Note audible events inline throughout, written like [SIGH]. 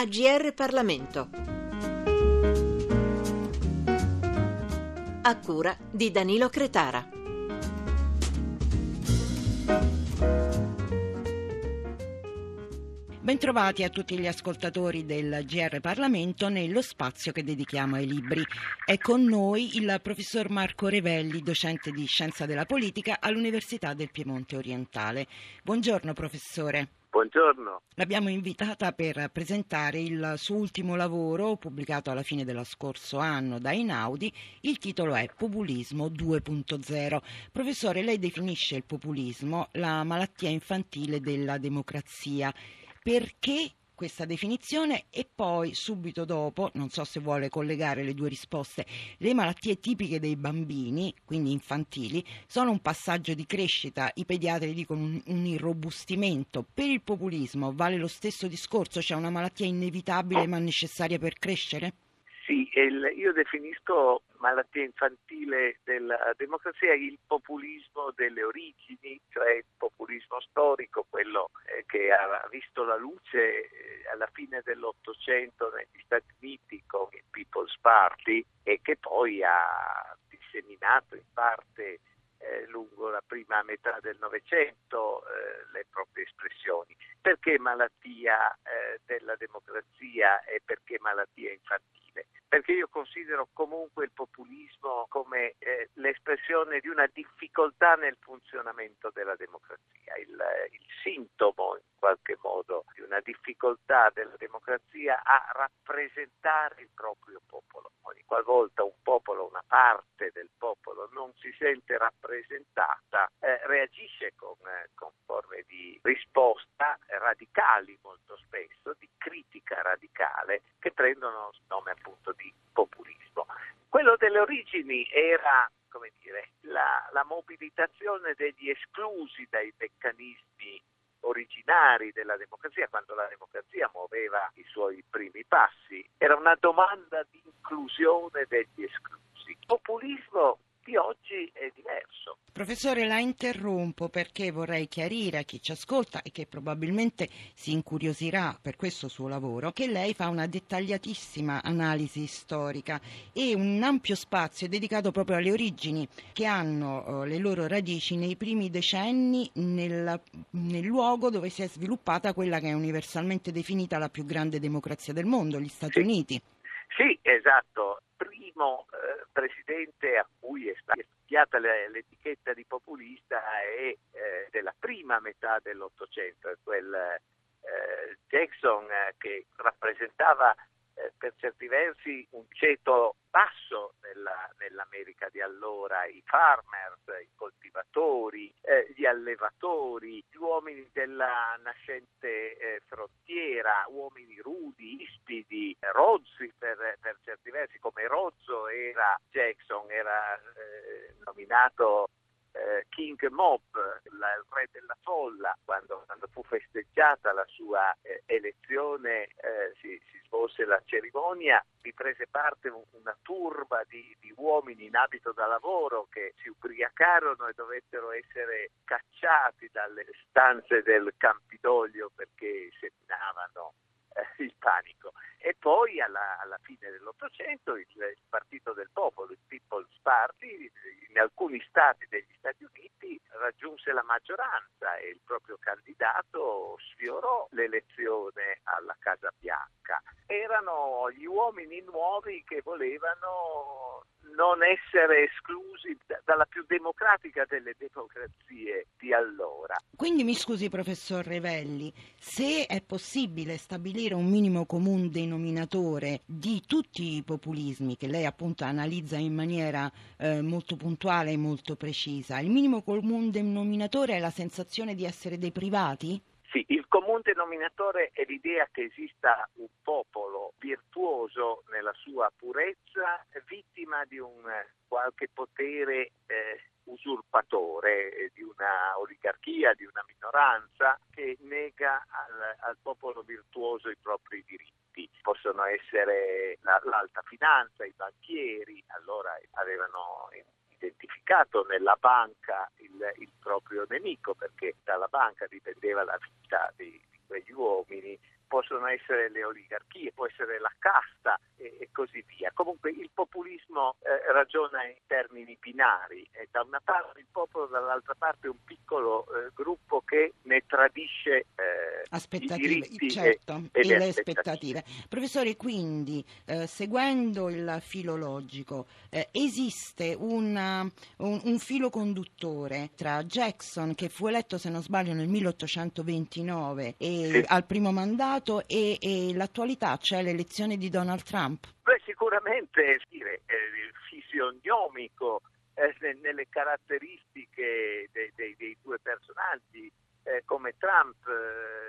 AGR Parlamento. A cura di Danilo Cretara. Bentrovati a tutti gli ascoltatori del GR Parlamento nello spazio che dedichiamo ai libri. È con noi il professor Marco Revelli, docente di Scienza della Politica all'Università del Piemonte Orientale. Buongiorno professore. Buongiorno. L'abbiamo invitata per presentare il suo ultimo lavoro pubblicato alla fine dello scorso anno da Inaudi. Il titolo è Populismo 2.0. Professore, lei definisce il populismo la malattia infantile della democrazia perché questa definizione e poi subito dopo, non so se vuole collegare le due risposte, le malattie tipiche dei bambini, quindi infantili, sono un passaggio di crescita, i pediatri dicono un, un irrobustimento. Per il populismo vale lo stesso discorso, c'è una malattia inevitabile ma necessaria per crescere? Sì, il, io definisco malattia infantile della democrazia il populismo delle origini, cioè il populismo storico, quello eh, che ha visto la luce eh, alla fine dell'Ottocento negli Stati Uniti con il People's Party e che poi ha disseminato in parte eh, lungo la prima metà del Novecento eh, le proprie espressioni. Perché malattia eh, della democrazia e perché malattia infantile? Perché io considero comunque il populismo come eh, l'espressione di una difficoltà nel funzionamento della democrazia, il, il, sintomo in qualche modo di una difficoltà della democrazia a rappresentare il proprio popolo. Ogni qualvolta un popolo, una parte del popolo non si sente rappresentata, eh, reagisce con, eh, con forme di risposta radicali molto spesso, di critica radicale che prendono nome appunto di populismo. Quello delle origini era come dire, la, la mobilitazione degli esclusi dai meccanismi originari della democrazia, quando la democrazia muoveva i suoi primi passi, era una domanda di inclusione degli esclusi. Il populismo di oggi è diverso. Professore, la interrompo perché vorrei chiarire a chi ci ascolta e che probabilmente si incuriosirà per questo suo lavoro che lei fa una dettagliatissima analisi storica e un ampio spazio dedicato proprio alle origini che hanno eh, le loro radici nei primi decenni nel, nel luogo dove si è sviluppata quella che è universalmente definita la più grande democrazia del mondo, gli Stati sì. Uniti. Sì, esatto. Primo eh, presidente a cui è stata studiata l'etichetta di populista è eh, della prima metà dell'Ottocento, quel eh, Jackson eh, che rappresentava eh, per certi versi un ceto basso nella, nell'America di allora, i farmers, i coltivatori, eh, gli allevatori, gli uomini della nascente frontiera, uomini rudi, ispidi, rozzi per, per, certi versi, come Rozzo era Jackson, era eh, nominato eh, King Mob, la, il re della folla, quando, quando fu festeggiata la sua eh, elezione, eh, si, svolse la cerimonia, vi prese parte una turba di, di, uomini in abito da lavoro che si ubriacarono e dovettero essere cacciati dalle stanze del Campidoglio perché seminavano eh, il panico. E poi alla, alla fine dell'Ottocento il, il, Partito del Popolo, il People's Party, in alcuni stati degli Stati Uniti raggiunse la maggioranza e il proprio candidato sfiorò l'elezione alla Casa Bianca. Erano gli uomini nuovi che volevano non essere esclusi dalla più democratica delle democrazie di allora. Quindi mi scusi professor Revelli, se è possibile stabilire un minimo comune denominatore di tutti i populismi che lei appunto analizza in maniera eh, molto puntuale e molto precisa, il minimo comune denominatore è la sensazione di essere dei privati? Sì, il comune denominatore è l'idea che esista un popolo virtuoso nella sua purezza, vittima di un qualche potere eh, usurpatore, eh, di una oligarchia, di una minoranza che nega al, al popolo virtuoso i propri diritti. Possono essere la, l'alta finanza, i banchieri, allora avevano identificato nella banca il, il, proprio nemico perché dalla banca dipendeva la vita di, di quegli uomini possono essere le oligarchie, può essere la casta e, e così via. Comunque il populismo eh, ragiona in termini binari, è da una parte il popolo, dall'altra parte un piccolo eh, gruppo che ne tradisce eh, aspettative, i certo, e, e, le, le aspettative. Professore, quindi eh, seguendo il filologico, eh, esiste una, un, un filo conduttore tra Jackson, che fu eletto se non sbaglio nel 1829 e, Sì. al primo mandato, e, e l'attualità, cioè l'elezione di Donald Trump? Beh, sicuramente dire, eh, fisionomico eh, ne- nelle caratteristiche dei, dei- dei due personaggi, eh, come Trump, eh,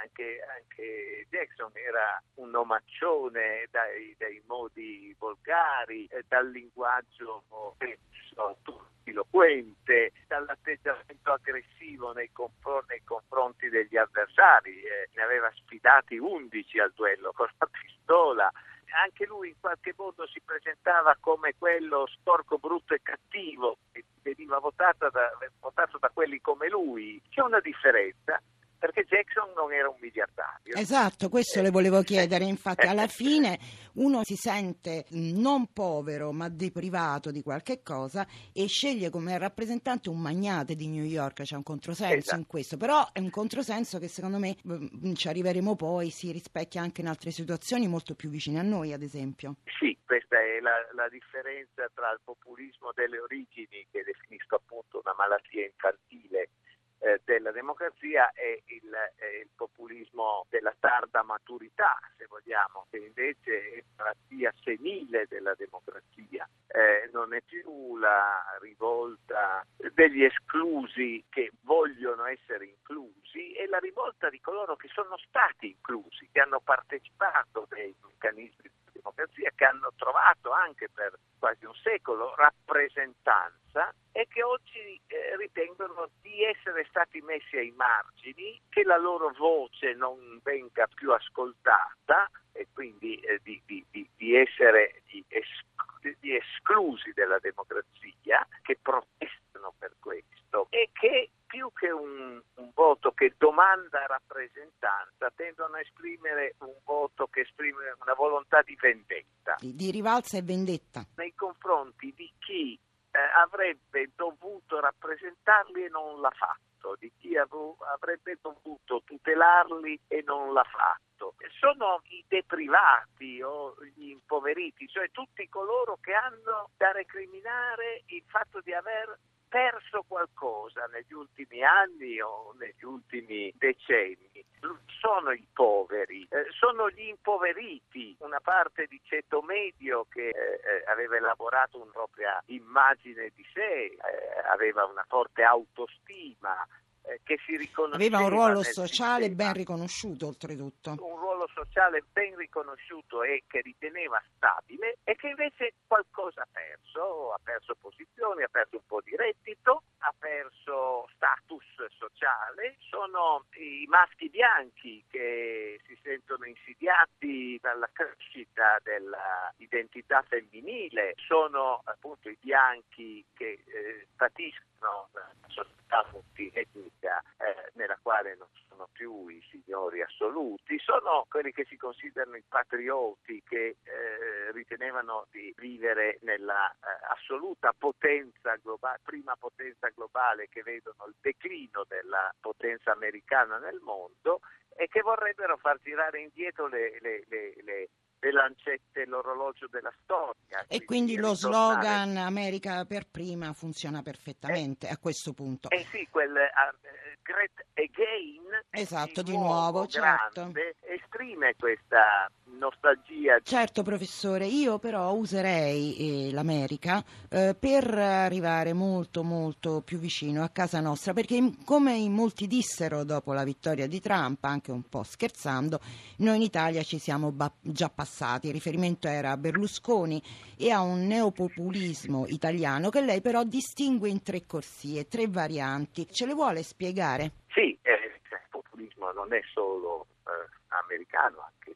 anche, anche Jackson era un omaccione dai, dai modi volgari, eh, dal linguaggio penso, eloquente, dall'atteggiamento aggressivo nei, confron- nei confronti degli avversari, eh, ne aveva sfidati 11 al duello con la pistola. Anche lui in qualche modo si presentava come quello sporco, brutto e cattivo che veniva votato da, votato da quelli come lui. C'è una differenza perché Jackson non era un miliardario. Esatto, questo Eh, le volevo chiedere, infatti alla eh, [LAUGHS] fine uno si sente non povero ma deprivato di qualche cosa e sceglie come rappresentante un magnate di New York, c'è un controsenso Esatto. in questo, però è un controsenso che secondo me ci arriveremo poi, si rispecchia anche in altre situazioni molto più vicine a noi ad esempio. Sì, questa è la, la differenza tra il populismo delle origini, che definisco appunto una malattia infantile democrazia, e il, eh, il populismo della tarda maturità, se vogliamo, che invece è malattia senile della democrazia. Eh, non è più la rivolta degli esclusi che vogliono essere inclusi, è la rivolta di coloro che sono stati inclusi, che hanno partecipato ai meccanismi democrazia, che hanno trovato anche per quasi un secolo rappresentanza e che oggi eh, ritengono di essere stati messi ai margini, che la loro voce non venga più ascoltata e quindi eh, di, di- di- di essere es- di esclusi dalla democrazia, che protestano per questo e che più che un, un voto che domanda rappresentanza tendono a esprimere un voto che esprime una volontà di vendetta Di, rivalsa e vendetta. nei confronti di chi eh, avrebbe dovuto rappresentarli e non l'ha fatto, di chi av- avrebbe dovuto tutelarli e non l'ha fatto. Sono i deprivati o gli impoveriti, cioè tutti coloro che hanno da recriminare il fatto di aver perso qualcosa negli ultimi anni o negli ultimi decenni. Sono i poveri, eh, sono gli impoveriti, una parte di ceto medio che eh, eh, aveva elaborato una propria immagine di sé, eh, aveva una forte autostima, che si riconosceva Aveva un ruolo sociale sistema. ben riconosciuto oltretutto. un ruolo sociale ben riconosciuto e che riteneva stabile e che invece qualcosa ha perso, ha perso posizioni, ha perso un po' di reddito, ha perso status sociale, sono i maschi bianchi che si sentono insidiati dalla crescita dell'identità femminile, sono appunto i bianchi che eh, patiscono la società multietnica eh, nella quale non sono più i signori assoluti, sono quelli che si considerano i patrioti che eh, ritenevano di vivere nella eh, assoluta potenza globale, prima potenza globale che vedono il declino della potenza americana nel mondo e che vorrebbero far girare indietro le, le- le- le- le lancette, l'orologio della storia. E quindi lo ritornare- slogan America per prima funziona perfettamente a questo punto. Eh sì, quel eh, Great Again Esatto, di nuovo, certo. grande, esprime questa nostalgia. Certo, professore, io però userei eh, l'America eh, per arrivare molto molto più vicino a casa nostra, perché in- come in molti dissero dopo la vittoria di Trump, anche un po' scherzando, noi in Italia ci siamo ba- già passati. Il riferimento era a Berlusconi e a un neopopulismo italiano che lei però distingue in tre corsie, tre varianti. Ce le vuole spiegare? Sì, eh, il populismo non è solo eh, americano, anche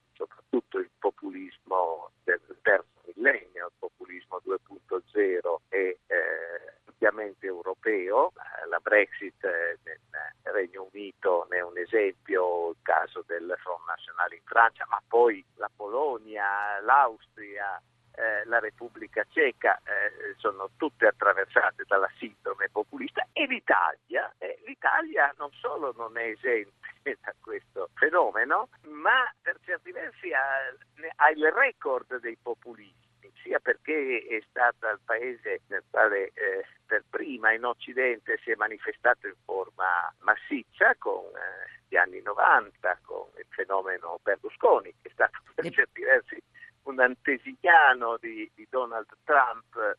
populismo del terzo millennio, il populismo 2.0 è eh, ampiamente europeo, eh, la Brexit eh, nel Regno Unito ne è un esempio, il caso del Front National in Francia, ma poi la Polonia, l'Austria, eh, la Repubblica Ceca, eh, sono tutte attraversate dalla sindrome populista e l'Italia, eh, l'Italia non solo non è esente [LAUGHS] da questo fenomeno, ma per certi versi ha, ha il record dei populisti sia perché è stata il paese nel quale eh, per prima in Occidente si è manifestato in forma massiccia con eh, gli anni 90, con il fenomeno Berlusconi, che è stato per certi versi un antesignano di, di Donald Trump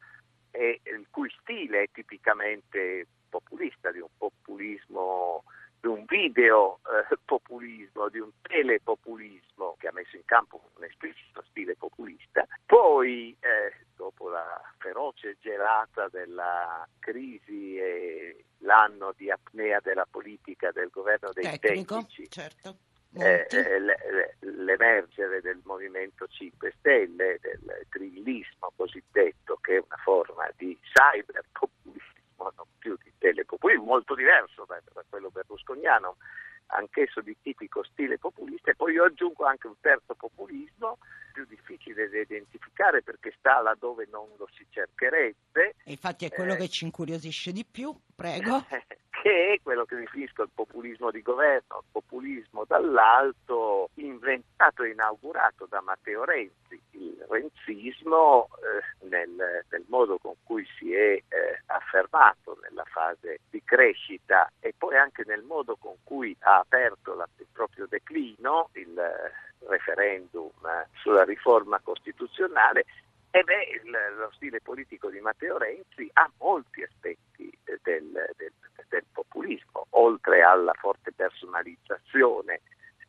e il cui stile è tipicamente populista, di un populismo, di un video eh, populismo, di un telepopulismo che ha messo in campo un esplicito stile populista. Poi, eh, dopo la feroce gelata della crisi e l'anno di apnea della politica del governo dei Tecnico, tecnici, certo eh, eh l'emergere del Movimento 5 Stelle, del grillismo cosiddetto, che è una forma di cyberpopulismo, non più di telepopulismo, molto diverso da, da quello berlusconiano, anch'esso di tipico stile populista, e poi io aggiungo anche un terzo populismo più difficile da identificare perché sta laddove non lo si cercherebbe. E infatti è quello eh, che ci incuriosisce di più, prego. [LAUGHS] che è quello che definisco il populismo di governo, il populismo dall'alto inventato e inaugurato da Matteo Renzi, il renzismo eh, nel, nel, modo con cui si è eh, affermato nella fase di crescita e poi anche nel modo con cui ha aperto la, il proprio declino, il eh, referendum eh, sulla riforma costituzionale e beh, il, lo stile politico di Matteo Renzi ha molti aspetti del, del, del populismo, oltre alla forte personalizzazione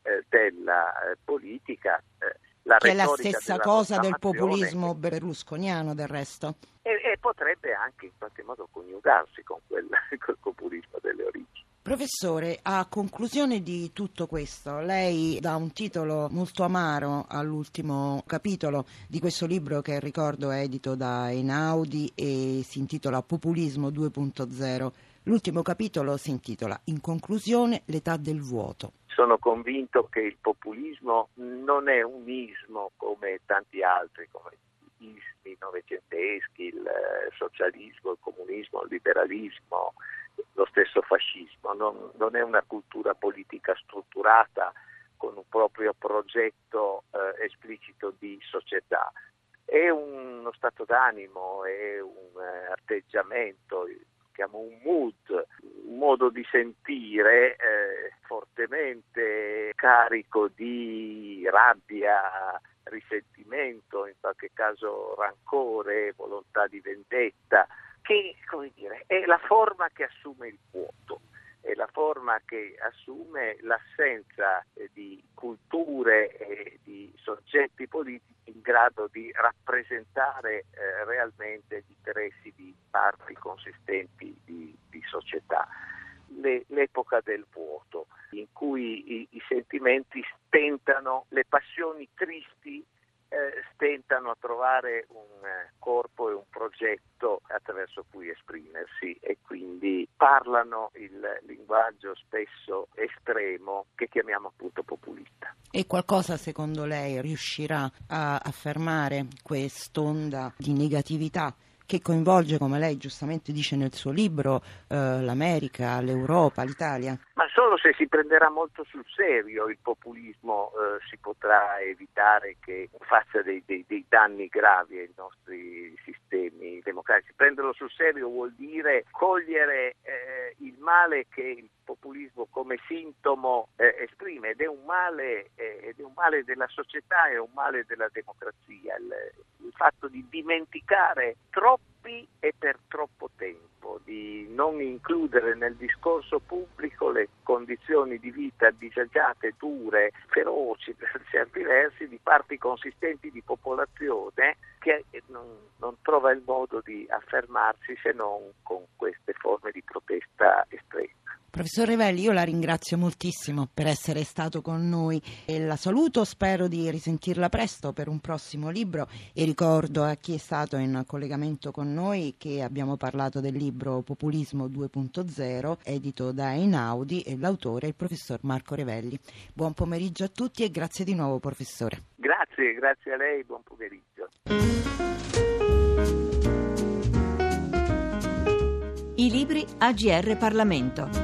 eh, della eh, politica. Eh, la che è la stessa cosa del populismo berlusconiano del resto. E, e, potrebbe anche in qualche modo coniugarsi con quel, [LAUGHS] quel populismo delle origini. Professore, a conclusione di tutto questo, lei dà un titolo molto amaro all'ultimo capitolo di questo libro che ricordo è edito da Einaudi e si intitola Populismo 2.0. L'ultimo capitolo si intitola In conclusione l'età del vuoto. Sono convinto che il populismo non è un ismo come tanti altri, come gli ismi novecenteschi, il eh, socialismo, il comunismo, il liberalismo, lo stesso fascismo, non, non, è una cultura politica strutturata con un proprio progetto eh, esplicito di società, è uno stato d'animo, è un eh, atteggiamento, chiamo un mood, un modo di sentire eh, fortemente carico di rabbia, risentimento, in qualche caso rancore, volontà di vendetta, che dire, è la forma che assume il vuoto, è la forma che assume l'assenza eh, di culture e di soggetti politici in grado di rappresentare eh, realmente gli interessi di parti consistenti di, di società. Le, l'epoca del vuoto, in cui i, i sentimenti stentano, le passioni tristi eh, stentano a trovare un eh, corpo e un progetto attraverso cui esprimersi e quindi parlano il linguaggio spesso estremo che chiamiamo appunto populista. E qualcosa secondo lei riuscirà a affermare quest'onda di negatività che coinvolge, come lei giustamente dice nel suo libro, eh, l'America, l'Europa, l'Italia? Ma solo se si prenderà molto sul serio il populismo eh, si potrà evitare che faccia dei, dei, dei, danni gravi ai nostri sistemi democratici. Prenderlo sul serio vuol dire cogliere eh, il male che il populismo come sintomo eh, esprime ed è, male, eh, ed è un male della società e un male della democrazia. Il, il fatto di dimenticare troppi e per troppo tempo, di non includere nel discorso pubblico le condizioni di vita disagiate, dure, feroci per [LAUGHS] certi versi di parti consistenti di popolazione che non, non trova il modo di affermarsi se non con queste forme di protesta estrema. Professor Revelli, io la ringrazio moltissimo per essere stato con noi e la saluto, spero di risentirla presto per un prossimo libro e ricordo a chi è stato in collegamento con noi che abbiamo parlato del libro Populismo 2.0 edito da Einaudi e l'autore è il professor Marco Revelli. Buon pomeriggio a tutti e grazie di nuovo professore. Grazie. Grazie, grazie a lei, buon pomeriggio. I libri AGR Parlamento.